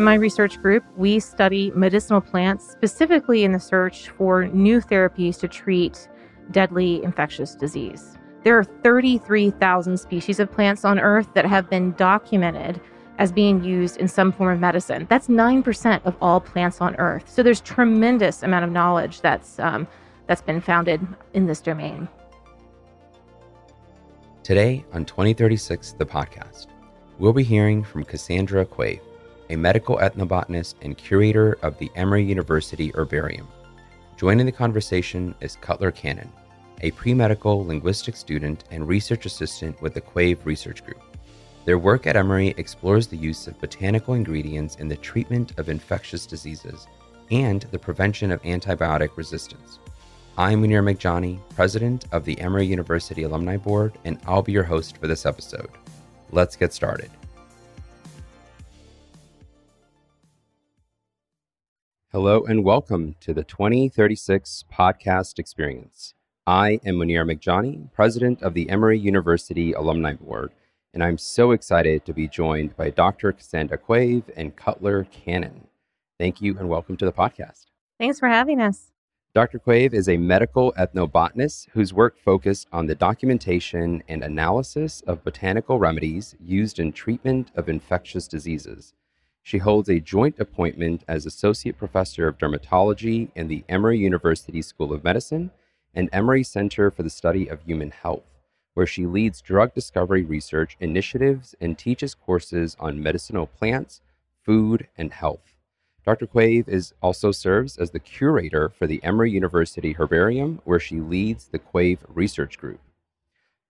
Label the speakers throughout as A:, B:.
A: In my research group, we study medicinal plants specifically in the search for new therapies to treat deadly infectious disease. There are 33,000 species of plants on Earth that have been documented as being used in some form of medicine. That's 9% of all plants on Earth. So there's tremendous amount of knowledge that's, um, that's been founded in this domain.
B: Today on 2036, the podcast, we'll be hearing from Cassandra Quave a medical ethnobotanist and curator of the Emory University Herbarium. Joining the conversation is Cutler Cannon, a pre medical linguistics student and research assistant with the Quave Research Group. Their work at Emory explores the use of botanical ingredients in the treatment of infectious diseases and the prevention of antibiotic resistance. I'm Munir Meghjani, president of the Emory University Alumni Board, and I'll be your host for this episode. Let's get started. Hello and welcome to the 2036 podcast experience. I am Munir Meghjani, president of the Emory University Alumni Board, and I'm so excited to be joined by Dr. Cassandra Quave and Cutler Cannon. Thank you and welcome to the podcast.
A: Thanks for having us.
B: Dr. Quave is a medical ethnobotanist whose work focused on the documentation and analysis of botanical remedies used in treatment of infectious diseases. She holds a joint appointment as Associate Professor of Dermatology in the Emory University School of Medicine and Emory Center for the Study of Human Health, where she leads drug discovery research initiatives and teaches courses on medicinal plants, food, and health. Dr. Quave is also serves as the curator for the Emory University Herbarium, where she leads the Quave Research Group.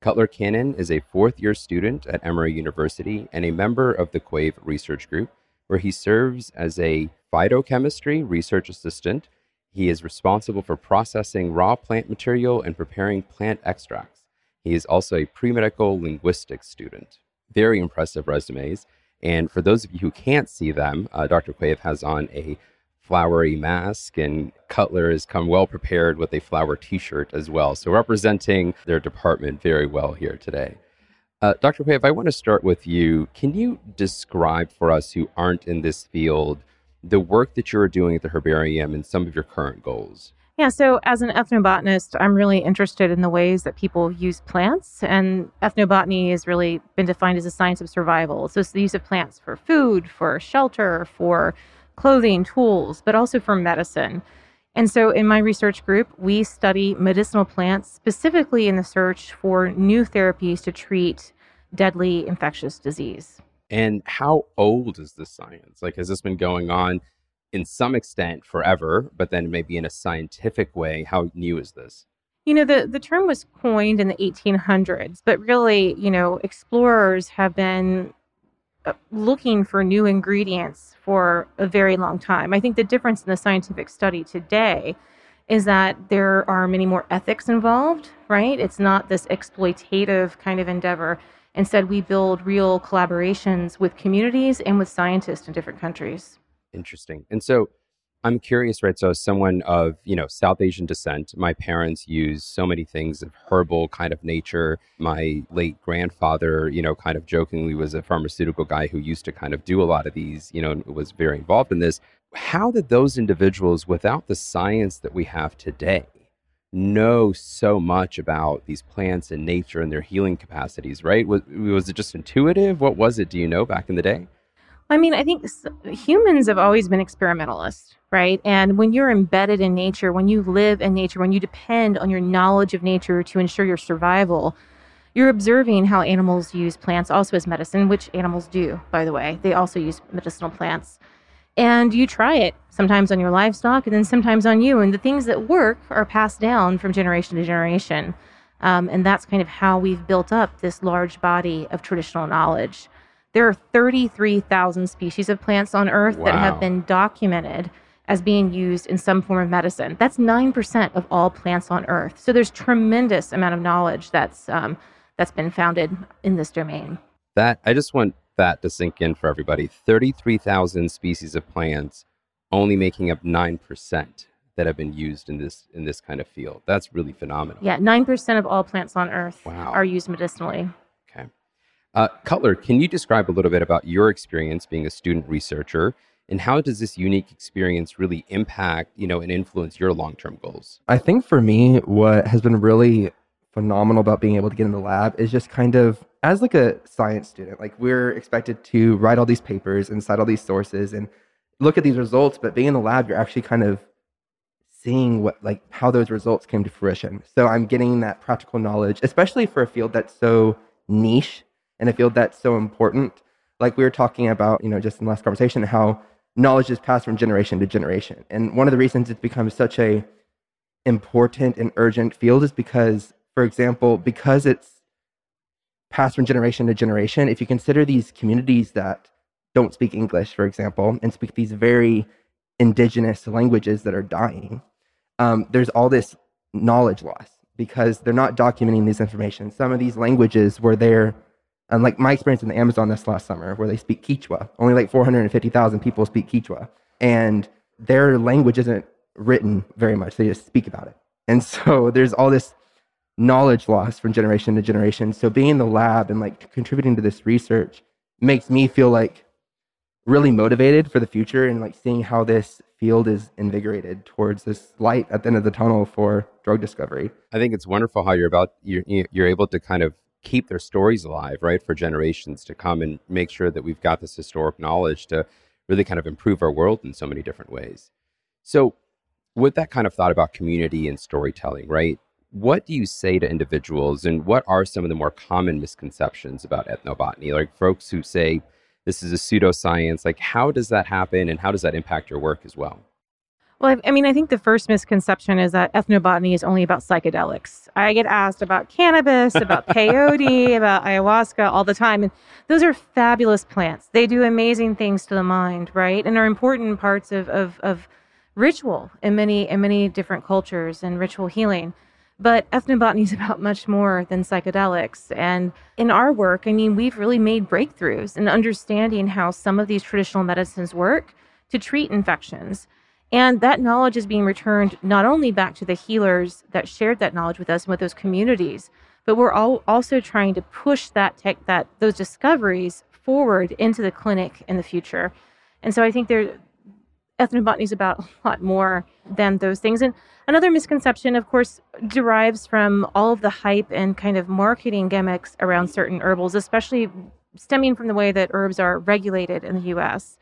B: Cutler Cannon is a fourth year student at Emory University and a member of the Quave Research Group where he serves as a phytochemistry research assistant. He is responsible for processing raw plant material and preparing plant extracts. He is also a pre medical linguistics student. Very impressive resumes. And for those of you who can't see them, uh, Dr. Quave has on a flowery mask, and Cutler has come well prepared with a flower t shirt as well. So, representing their department very well here today. Uh, Dr. Quave, I want to start with you. Can you describe for us who aren't in this field the work that you're doing at the herbarium and some of your current goals?
A: Yeah, so as an ethnobotanist, I'm really interested in the ways that people use plants. And ethnobotany has really been defined as a science of survival. So it's the use of plants for food, for shelter, for clothing, tools, but also for medicine. And so in my research group, we study medicinal plants specifically in the search for new therapies to treat deadly infectious disease.
B: And how old is this science? Like, has this been going on in some extent forever, but then maybe in a scientific way? How new is this?
A: You know, the, the term was coined in the 1800s, but really, you know, explorers have been Uh, looking for new ingredients for a very long time. I think the difference in the scientific study today is that there are many more ethics involved, right? It's not this exploitative kind of endeavor. Instead, we build real collaborations with communities and with scientists in different countries.
B: Interesting. And so I'm curious, right? So, as someone of you know South Asian descent, my parents use so many things of herbal kind of nature. My late grandfather, you know, kind of jokingly was a pharmaceutical guy who used to kind of do a lot of these, you know, was very involved in this. How did those individuals, without the science that we have today, know so much about these plants and nature and their healing capacities? Right? Was was it just intuitive? What was it? Do you know back in the day?
A: I mean, I think humans have always been experimentalists, right? And when you're embedded in nature, when you live in nature, when you depend on your knowledge of nature to ensure your survival, you're observing how animals use plants also as medicine, which animals do, by the way. They also use medicinal plants. And you try it sometimes on your livestock and then sometimes on you. And the things that work are passed down from generation to generation. Um, and that's kind of how we've built up this large body of traditional knowledge. There are 33,000 species of plants on Earth wow. that have been documented as being used in some form of medicine. That's 9% of all plants on Earth. So there's tremendous amount of knowledge that's um, that's been founded in this domain.
B: That I just want that to sink in for everybody. 33,000 species of plants only making up 9% that have been used in this in this kind of field. That's really phenomenal.
A: Yeah, 9% of all plants on earth wow. are used medicinally.
B: Uh, Cutler, can you describe a little bit about your experience being a student researcher And how does this unique experience really impact, you know, and influence your long-term goals?
C: I think for me, what has been really phenomenal about being able to get in the lab is just kind of as like a science student, like we're expected to write all these papers and cite all these sources and look at these results, but being in the lab, you're actually kind of seeing what like how those results came to fruition. So I'm getting that practical knowledge, especially for a field that's so niche and a field that's so important. Like we were talking about, you know, just in the last conversation, how knowledge is passed from generation to generation. And one of the reasons it's become such a important and urgent field is because, for example, because it's passed from generation to generation, if you consider these communities that don't speak English, for example, and speak these very indigenous languages that are dying, um, there's all this knowledge loss because they're not documenting these information. Some of these languages were there, and like my experience in the Amazon this last summer, where they speak Quechua. Only like 450,000 people speak Quechua, and their language isn't written very much. They just speak about it. And so there's all this knowledge loss from generation to generation. So being in the lab and like contributing to this research makes me feel like really motivated for the future and like seeing how this field is invigorated towards this light at the end of the tunnel for drug discovery.
B: I think it's wonderful how you're about you're you're able to kind of keep their stories alive, right, for generations to come and make sure that we've got this historic knowledge to really kind of improve our world in so many different ways. So, with that kind of thought about community and storytelling, right? what do you say to individuals and what are some of the more common misconceptions about ethnobotany like folks who say this is a pseudoscience like how does that happen and how does that impact your work as well
A: well, I mean, I think the first misconception is that ethnobotany is only about psychedelics. I get asked about cannabis, about peyote, about ayahuasca all the time. And those are fabulous plants. They do amazing things to the mind, right? And are important parts of, of, of ritual in many, in many different cultures and ritual healing. But ethnobotany is about much more than psychedelics. And in our work, I mean, we've really made breakthroughs in understanding how some of these traditional medicines work to treat infections. And that knowledge is being returned not only back to the healers that shared that knowledge with us and with those communities, but we're all also trying to push that tech, that those discoveries forward into the clinic in the future. And so I think there, ethnobotany is about a lot more than those things. And Another misconception, of course, derives from all of the hype and kind of marketing gimmicks around certain herbals, especially stemming from the way that herbs are regulated in the US.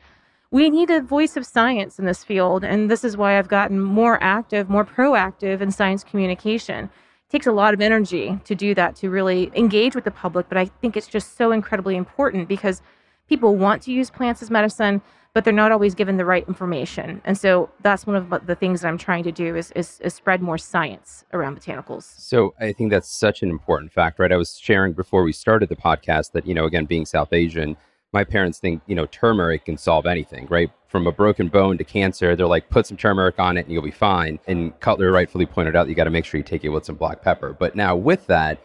A: We need a voice of science in this field, and this is why I've gotten more active, more proactive in science communication. It takes a lot of energy to do that, to really engage with the public, but I think it's just so incredibly important because people want to use plants as medicine but they're not always given the right information. And so that's one of the things that I'm trying to do is, is, is spread more science around botanicals.
B: So I think that's such an important fact, right? I was sharing before we started the podcast that, you know, again, being South Asian, my parents think, you know, turmeric can solve anything, right? From a broken bone to cancer, they're like, put some turmeric on it and you'll be fine. And Cutler rightfully pointed out, you got to make sure you take it with some black pepper. But now with that,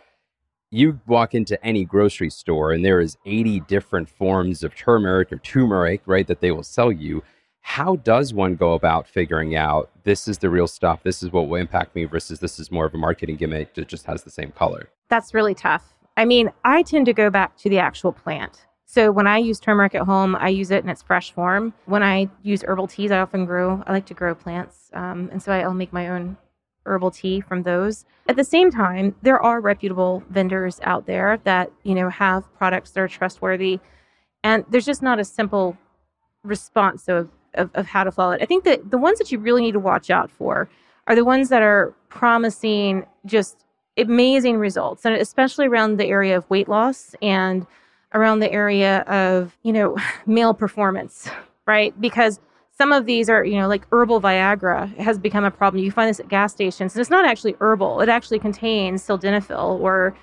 B: you walk into any grocery store and there is 80 different forms of turmeric or turmeric, right, that they will sell you. How does one go about figuring out this is the real stuff, this is what will impact me versus this is more of a marketing gimmick that just has the same color?
A: That's really tough. I mean, I tend to go back to the actual plant. So when I use turmeric at home, I use it in its fresh form. When I use herbal teas, I often grow. I like to grow plants, um, and so I'll make my own herbal tea from those. At the same time, there are reputable vendors out there that, you know, have products that are trustworthy. And there's just not a simple response of, of, of how to follow it. I think that the ones that you really need to watch out for are the ones that are promising just amazing results, and especially around the area of weight loss and around the area of, you know, male performance, right? Because some of these are, you know, like herbal Viagra has become a problem. You find this at gas stations, and it's not actually herbal. It actually contains sildenafil or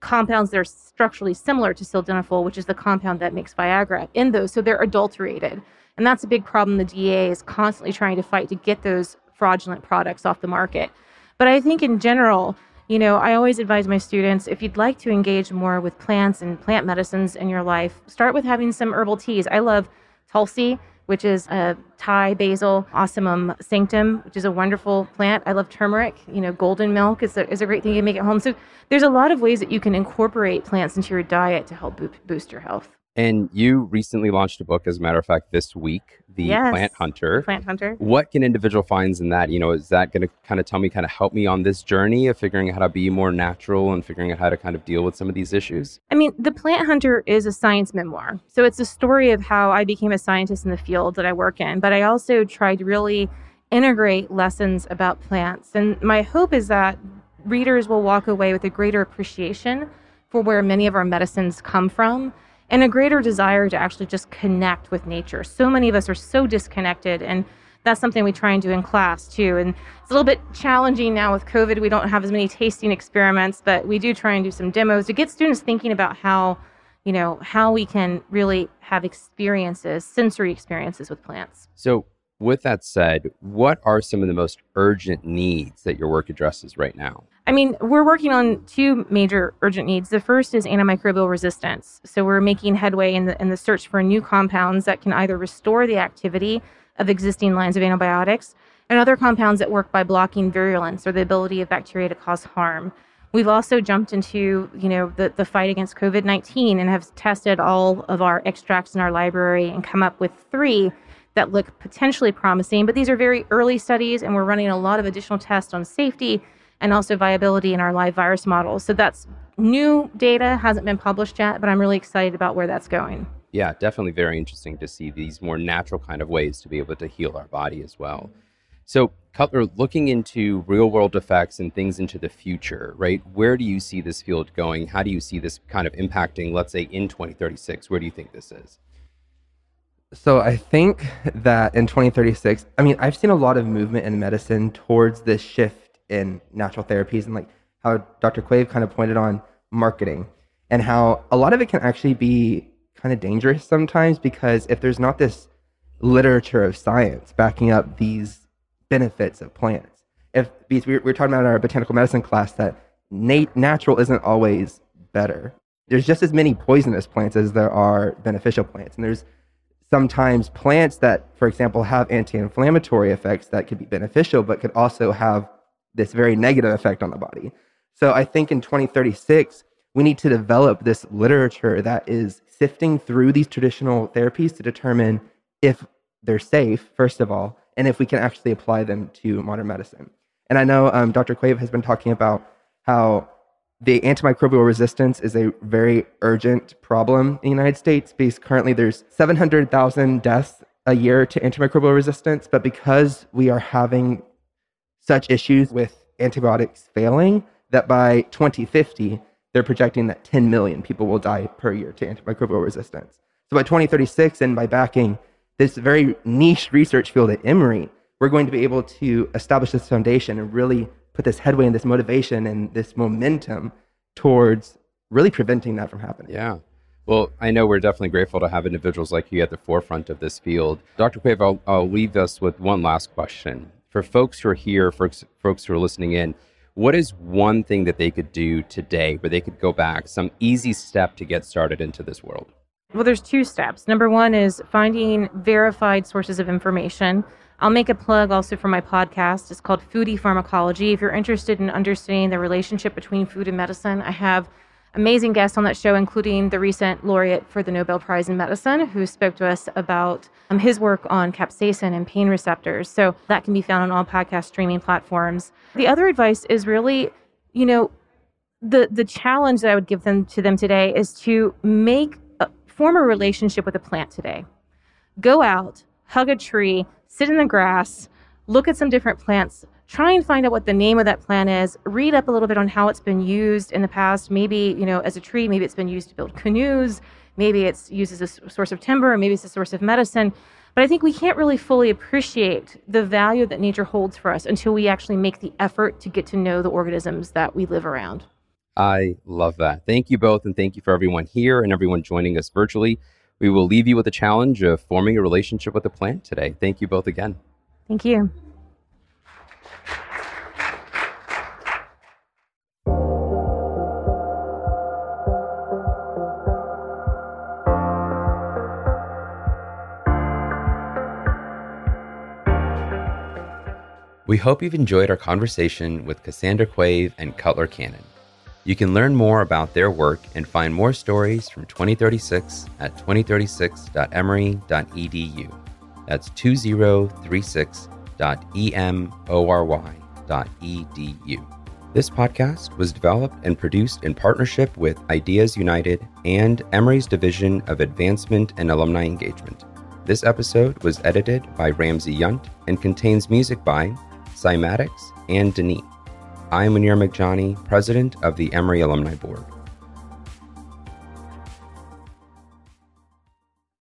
A: compounds that are structurally similar to sildenafil, which is the compound that makes Viagra in those. So they're adulterated. And that's a big problem the DEA is constantly trying to fight to get those fraudulent products off the market. But I think in general, you know, I always advise my students if you'd like to engage more with plants and plant medicines in your life, start with having some herbal teas. I love Tulsi which is a Thai basil ocimum sanctum, which is a wonderful plant. I love turmeric. You know, golden milk is a, is a great thing to make at home. So there's a lot of ways that you can incorporate plants into your diet to help boost your health.
B: And you recently launched a book, as a matter of fact, this week, The
A: Yes.
B: Plant Hunter.
A: Plant hunter.
B: What can individual finds in that? You know, is that going to kind of tell me, kind of help me on this journey of figuring out how to be more natural and figuring out how to kind of deal with some of these issues?
A: I mean, The Plant Hunter is a science memoir. So it's a story of how I became a scientist in the field that I work in, but I also tried to really integrate lessons about plants. And my hope is that readers will walk away with a greater appreciation for where many of our medicines come from and a greater desire to actually just connect with nature. So many of us are so disconnected and that's something we try and do in class too. And it's a little bit challenging now with COVID. We don't have as many tasting experiments, but we do try and do some demos to get students thinking about how, you know, how we can really have experiences, sensory experiences with plants.
B: So, with that said, what are some of the most urgent needs that your work addresses right now?
A: I mean, we're working on two major urgent needs. The first is antimicrobial resistance. So we're making headway in the in the search for new compounds that can either restore the activity of existing lines of antibiotics and other compounds that work by blocking virulence or the ability of bacteria to cause harm. We've also jumped into, you know, the, the fight against COVID-19 and have tested all of our extracts in our library and come up with three that look potentially promising. But these are very early studies, and we're running a lot of additional tests on safety and also viability in our live virus models. So that's new data, hasn't been published yet, but I'm really excited about where that's going.
B: Yeah, definitely very interesting to see these more natural kind of ways to be able to heal our body as well. So, Cutler, looking into real world effects and things into the future, right? Where do you see this field going? How do you see this kind of impacting, let's say, in 2036? Where do you think this is?
C: So I think that in 2036, I mean, I've seen a lot of movement in medicine towards this shift in natural therapies and like how Dr. Quave kind of pointed on marketing and how a lot of it can actually be kind of dangerous sometimes because if there's not this literature of science backing up these benefits of plants, if because we we were talking about in our botanical medicine class that nat- natural isn't always better. There's just as many poisonous plants as there are beneficial plants, and there's sometimes plants that, for example, have anti-inflammatory effects that could be beneficial, but could also have this very negative effect on the body. So I think in 2036, we need to develop this literature that is sifting through these traditional therapies to determine if they're safe, first of all, and if we can actually apply them to modern medicine. And I know um, Dr. Quave has been talking about how the antimicrobial resistance is a very urgent problem in the United States because currently there's 700,000 deaths a year to antimicrobial resistance. But because we are having such issues with antibiotics failing, that by 2050, they're projecting that 10 million people will die per year to antimicrobial resistance. So by 2036, and by backing this very niche research field at Emory, we're going to be able to establish this foundation and really put this headway and this motivation and this momentum towards really preventing that from happening.
B: Yeah. Well, I know we're definitely grateful to have individuals like you at the forefront of this field. Dr. Quave, I'll, I'll leave us with one last question. For folks who are here, folks, folks who are listening in, what is one thing that they could do today where they could go back, some easy step to get started into this world?
A: Well, there's two steps. Number one is finding verified sources of information. I'll make a plug also for my podcast. It's called Foodie Pharmacology. If you're interested in understanding the relationship between food and medicine, I have amazing guests on that show, including the recent laureate for the Nobel Prize in Medicine, who spoke to us about um, his work on capsaicin and pain receptors. So that can be found on all podcast streaming platforms. The other advice is really, you know, the the challenge that I would give them to them today is to make a, form a relationship with a plant today. Go out, hug a tree, sit in the grass, look at some different plants, try and find out what the name of that plant is, read up a little bit on how it's been used in the past, maybe, you know, as a tree, maybe it's been used to build canoes, maybe it's used as a source of timber, or maybe it's a source of medicine. But I think we can't really fully appreciate the value that nature holds for us until we actually make the effort to get to know the organisms that we live around.
B: I love that. Thank you both, and thank you for everyone here and everyone joining us virtually. We will leave you with the challenge of forming a relationship with a plant today. Thank you both again.
A: Thank you.
B: We hope you've enjoyed our conversation with Cassandra Quave and Cutler Cannon. You can learn more about their work and find more stories from 2036 at 2036.emory.edu. That's 2036.emory.edu. This podcast was developed and produced in partnership with Ideas United and Emory's Division of Advancement and Alumni Engagement. This episode was edited by Ramsey Yunt and contains music by Cymatics and Denis. I am Munir Meghjani, President of the Emory Alumni Board.